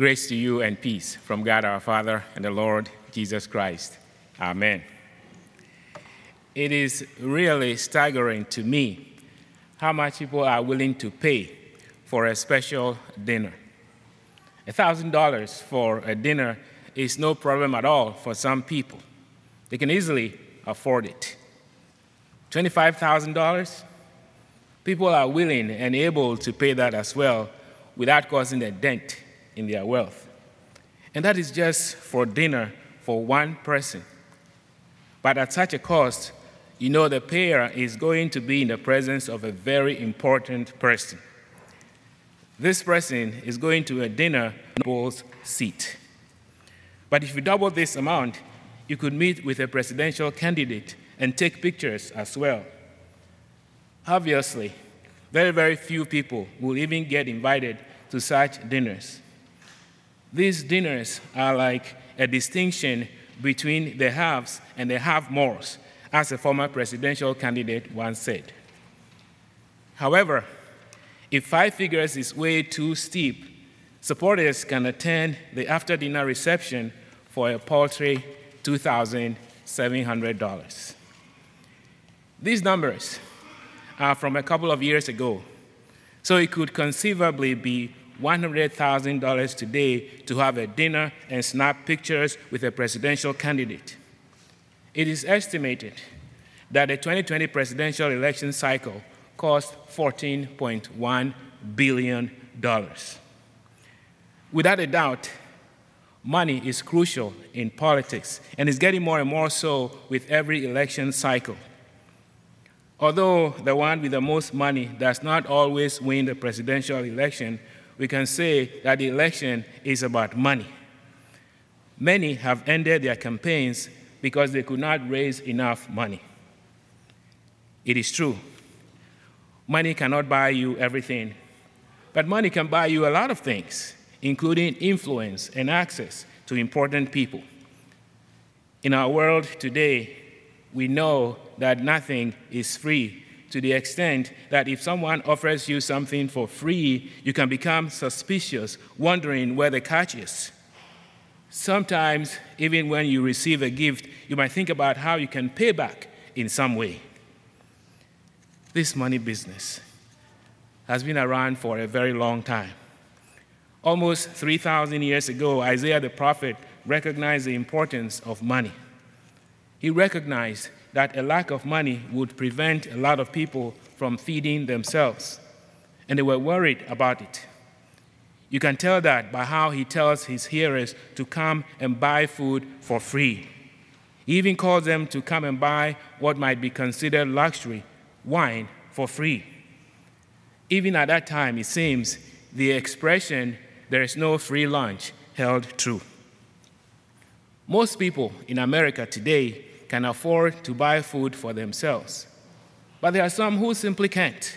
Grace to you and peace from God our Father and the Lord Jesus Christ. Amen. It is really staggering to me how much people are willing to pay for a special dinner. $1,000 for a dinner is no problem at all for some people. They can easily afford it. $25,000? People are willing and able to pay that as well without causing a dent in their wealth. And that is just for dinner for one person. But at such a cost, you know the payer is going to be in the presence of a very important person. This person is going to a dinner noble's seat. But if you double this amount, you could meet with a presidential candidate and take pictures as well. Obviously, very, very few people will even get invited to such dinners. These dinners are like a distinction between the haves and the have mores, as a former presidential candidate once said. However, if five figures is way too steep, supporters can attend the after dinner reception for a paltry $2,700. These numbers are from a couple of years ago, so it could conceivably be $100,000 today to have a dinner and snap pictures with a presidential candidate. It is estimated that the 2020 presidential election cycle cost $14.1 billion. Without a doubt, money is crucial in politics and is getting more and more so with every election cycle. Although the one with the most money does not always win the presidential election, we can say that the election is about money. Many have ended their campaigns because they could not raise enough money. It is true. Money cannot buy you everything, but money can buy you a lot of things, including influence and access to important people. In our world today, we know that nothing is free to the extent that if someone offers you something for free, you can become suspicious, wondering where the catch is. Sometimes, even when you receive a gift, you might think about how you can pay back in some way. This money business has been around for a very long time. Almost 3,000 years ago, Isaiah the prophet recognized the importance of money. He recognized that a lack of money would prevent a lot of people from feeding themselves, and they were worried about it. You can tell that by how he tells his hearers to come and buy food for free. He even calls them to come and buy what might be considered luxury, wine, for free. Even at that time, it seems the expression, there is no free lunch, held true. Most people in America today can afford to buy food for themselves. But there are some who simply can't.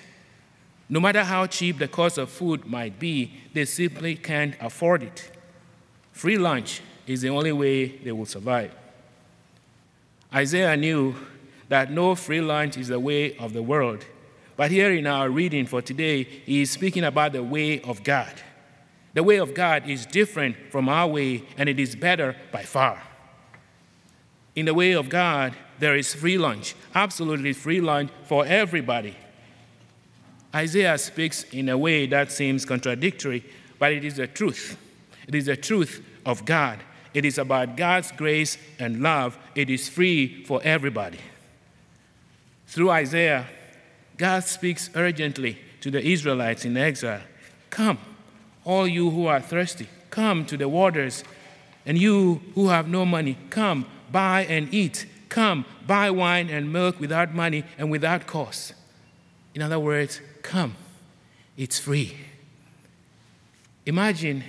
No matter how cheap the cost of food might be, they simply can't afford it. Free lunch is the only way they will survive. Isaiah knew that no free lunch is the way of the world. But here in our reading for today, he is speaking about the way of God. The way of God is different from our way, and it is better by far. In the way of God, there is free lunch, absolutely free lunch for everybody. Isaiah speaks in a way that seems contradictory, but it is the truth. It is the truth of God. It is about God's grace and love. It is free for everybody. Through Isaiah, God speaks urgently to the Israelites in exile Come, all you who are thirsty, come to the waters. And you who have no money, come, buy and eat. Come, buy wine and milk without money and without cost. In other words, come. It's free. Imagine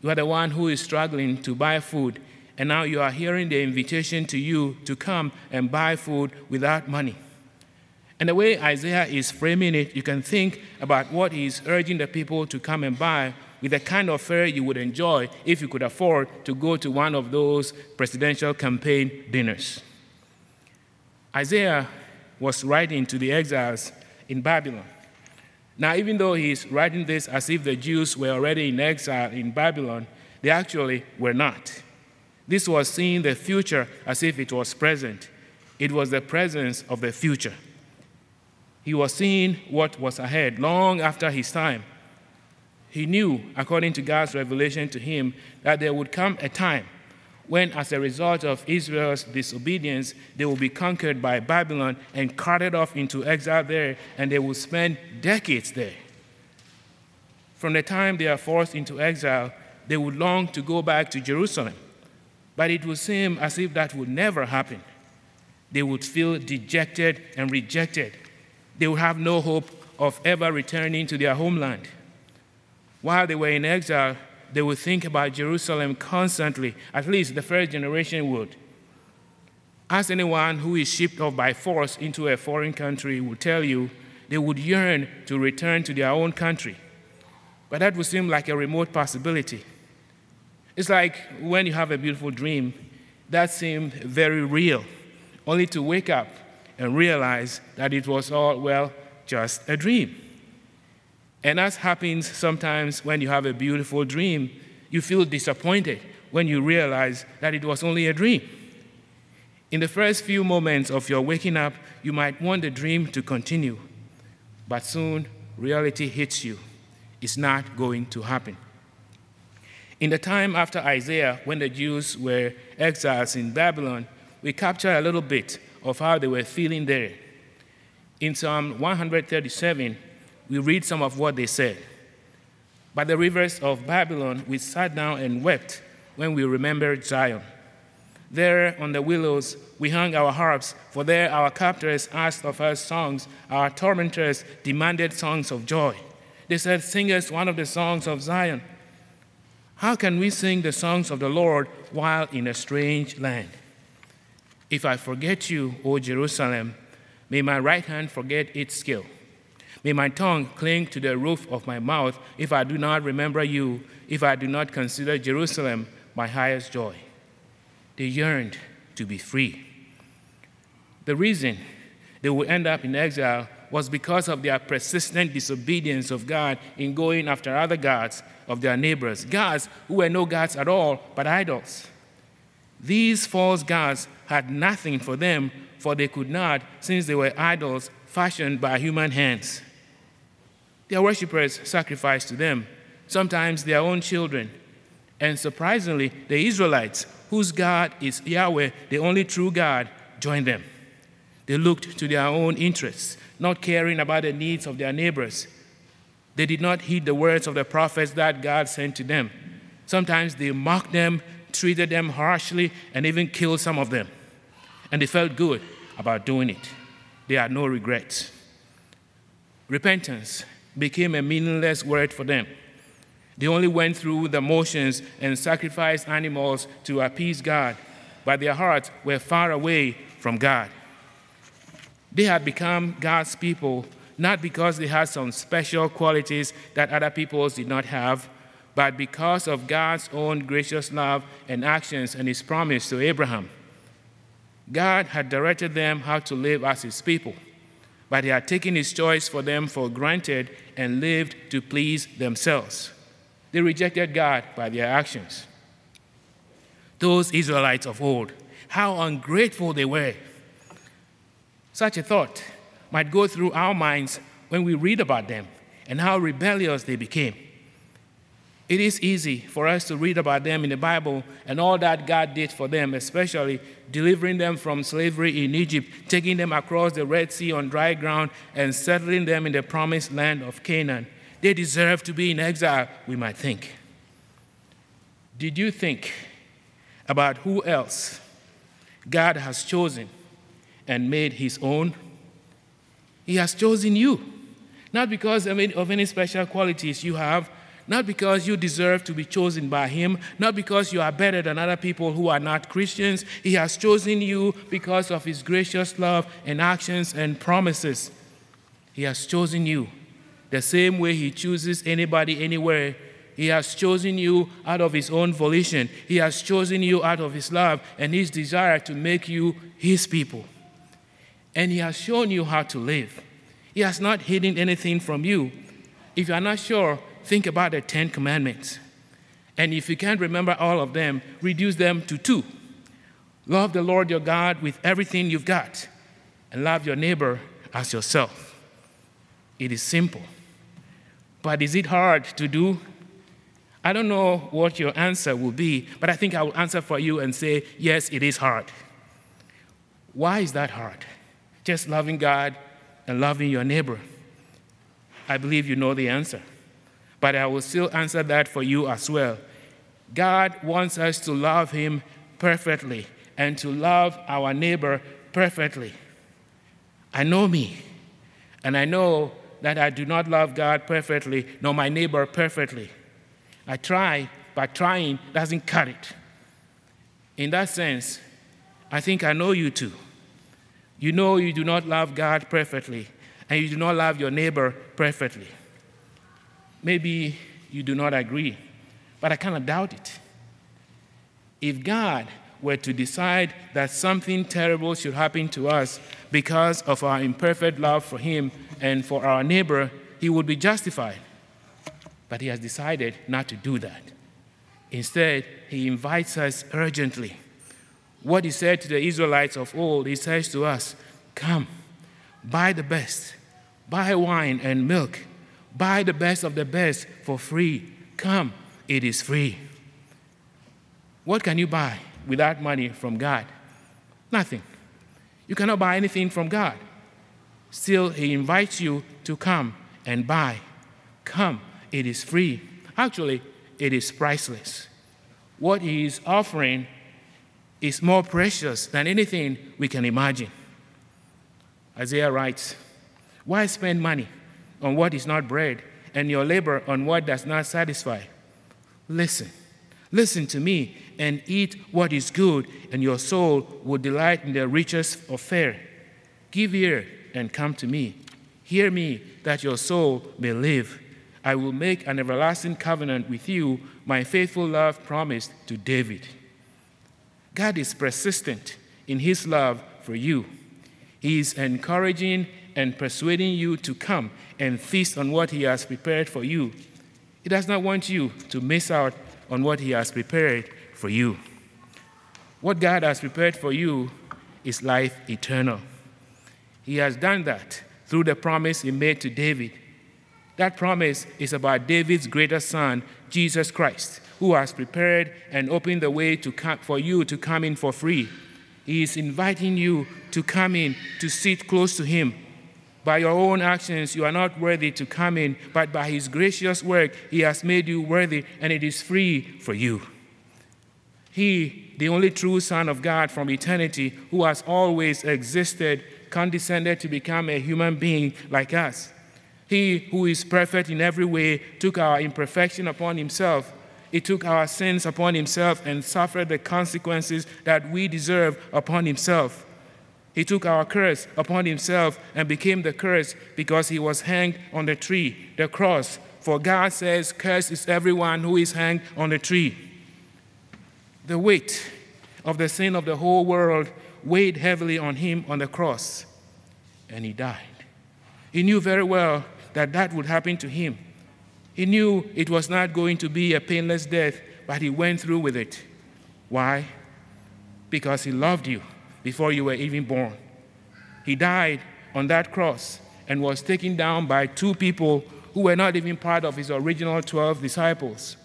you are the one who is struggling to buy food, and now you are hearing the invitation to you to come and buy food without money. And the way Isaiah is framing it, you can think about what he's urging the people to come and buy with the kind of fare you would enjoy if you could afford to go to one of those presidential campaign dinners. Isaiah was writing to the exiles in Babylon. Now, even though he's writing this as if the Jews were already in exile in Babylon, they actually were not. This was seeing the future as if it was present. It was the presence of the future. He was seeing what was ahead long after his time. He knew, according to God's revelation to him, that there would come a time when, as a result of Israel's disobedience, they will be conquered by Babylon and carted off into exile there, and they will spend decades there. From the time they are forced into exile, they would long to go back to Jerusalem. But it would seem as if that would never happen. They would feel dejected and rejected. They would have no hope of ever returning to their homeland. While they were in exile, they would think about Jerusalem constantly, at least the first generation would. Ask anyone who is shipped off by force into a foreign country will tell you they would yearn to return to their own country. But that would seem like a remote possibility. It's like when you have a beautiful dream, that seemed very real, only to wake up and realize that it was all, well, just a dream. And as happens sometimes when you have a beautiful dream, you feel disappointed when you realize that it was only a dream. In the first few moments of your waking up, you might want the dream to continue, but soon reality hits you. It's not going to happen. In the time after Isaiah, when the Jews were exiles in Babylon, we capture a little bit of how they were feeling there. In Psalm 137, we read some of what they said. By the rivers of Babylon, we sat down and wept when we remembered Zion. There on the willows, we hung our harps, for there our captors asked of us songs, our tormentors demanded songs of joy. They said, Sing us one of the songs of Zion. How can we sing the songs of the Lord while in a strange land? If I forget you, O Jerusalem, may my right hand forget its skill. May my tongue cling to the roof of my mouth if I do not remember you, if I do not consider Jerusalem my highest joy. They yearned to be free. The reason they would end up in exile was because of their persistent disobedience of God in going after other gods of their neighbors, gods who were no gods at all, but idols. These false gods had nothing for them, for they could not, since they were idols fashioned by human hands. Their worshippers sacrificed to them, sometimes their own children. And surprisingly, the Israelites, whose God is Yahweh, the only true God, joined them. They looked to their own interests, not caring about the needs of their neighbors. They did not heed the words of the prophets that God sent to them. Sometimes they mocked them, treated them harshly, and even killed some of them. And they felt good about doing it. They had no regrets. Repentance became a meaningless word for them. They only went through the motions and sacrificed animals to appease God, but their hearts were far away from God. They had become God's people not because they had some special qualities that other peoples did not have, but because of God's own gracious love and actions and his promise to Abraham. God had directed them how to live as his people but they had taken his choice for them for granted and lived to please themselves. They rejected God by their actions. Those Israelites of old, how ungrateful they were. Such a thought might go through our minds when we read about them and how rebellious they became. It is easy for us to read about them in the Bible and all that God did for them, especially delivering them from slavery in Egypt, taking them across the Red Sea on dry ground, and settling them in the promised land of Canaan. They deserve to be in exile, we might think. Did you think about who else God has chosen and made his own? He has chosen you, not because of any special qualities you have not because you deserve to be chosen by Him, not because you are better than other people who are not Christians. He has chosen you because of His gracious love and actions and promises. He has chosen you the same way He chooses anybody anywhere. He has chosen you out of His own volition. He has chosen you out of His love and His desire to make you His people. And He has shown you how to live. He has not hidden anything from you If you are not sure, think about the Ten Commandments. And if you can't remember all of them, reduce them to two love the Lord your God with everything you've got, and love your neighbor as yourself. It is simple. But is it hard to do? I don't know what your answer will be, but I think I will answer for you and say, yes, it is hard. Why is that hard? Just loving God and loving your neighbor. I believe you know the answer, but I will still answer that for you as well. God wants us to love Him perfectly and to love our neighbor perfectly. I know me, and I know that I do not love God perfectly, nor my neighbor perfectly. I try, but trying doesn't cut it. In that sense, I think I know you too. You know you do not love God perfectly, and you do not love your neighbor perfectly. Maybe you do not agree, but I kind of doubt it. If God were to decide that something terrible should happen to us because of our imperfect love for Him and for our neighbor, He would be justified. But he has decided not to do that. Instead, he invites us urgently. What he said to the Israelites of old, he says to us, Come, buy the best, buy wine and milk, buy the best of the best for free. Come, it is free. What can you buy without money from God? Nothing. You cannot buy anything from God. Still, He invites you to come and buy. Come, it is free. Actually, it is priceless. What he is offering is more precious than anything we can imagine. Isaiah writes, Why spend money on what is not bread and your labor on what does not satisfy? Listen, listen to me and eat what is good, and your soul will delight in the riches of fare. Give ear and come to me. Hear me, that your soul may live. I will make an everlasting covenant with you, my faithful love promised to David. God is persistent in his love for you. He is encouraging and persuading you to come and feast on what he has prepared for you. He does not want you to miss out on what he has prepared for you. What God has prepared for you is life eternal. He has done that through the promise he made to David that promise is about David's greatest son, Jesus Christ, who has prepared and opened the way come, for you to come in for free. He is inviting you to come in, to sit close to Him. By your own actions, you are not worthy to come in, but by His gracious work, He has made you worthy, and it is free for you. He, the only true Son of God from eternity, who has always existed, condescended to become a human being like us. He who is perfect in every way took our imperfection upon himself. He took our sins upon himself and suffered the consequences that we deserve upon himself. He took our curse upon himself and became the curse because he was hanged on the tree, the cross. For God says, Cursed is everyone who is hanged on the tree. The weight of the sin of the whole world weighed heavily on him on the cross, and he died. He knew very well that that would happen to him. He knew it was not going to be a painless death, but he went through with it. Why? Because he loved you before you were even born. He died on that cross and was taken down by two people who were not even part of his original 12 disciples.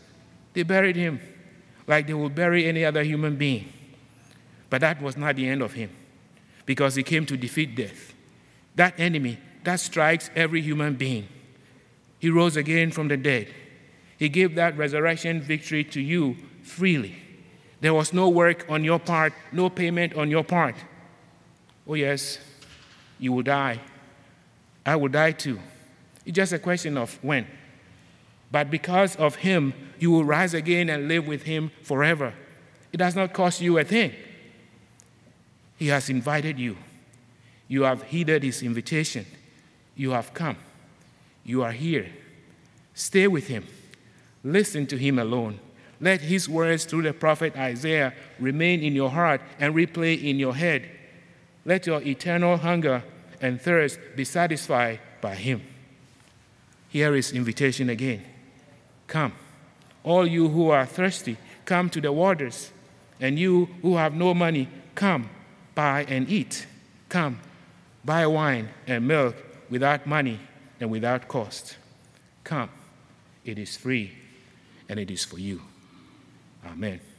They buried him like they would bury any other human being. But that was not the end of him because he came to defeat death. That enemy that strikes every human being. He rose again from the dead. He gave that resurrection victory to you freely. There was no work on your part, no payment on your part. Oh, yes, you will die. I will die too. It's just a question of when. But because of Him, you will rise again and live with Him forever. It does not cost you a thing. He has invited you. You have heeded His invitation. You have come. You are here. Stay with him. Listen to him alone. Let his words through the prophet Isaiah remain in your heart and replay in your head. Let your eternal hunger and thirst be satisfied by him. Here is invitation again. Come. All you who are thirsty, come to the waters. And you who have no money, come, buy and eat. Come, buy wine and milk without money and without cost. Come, it is free and it is for you. Amen.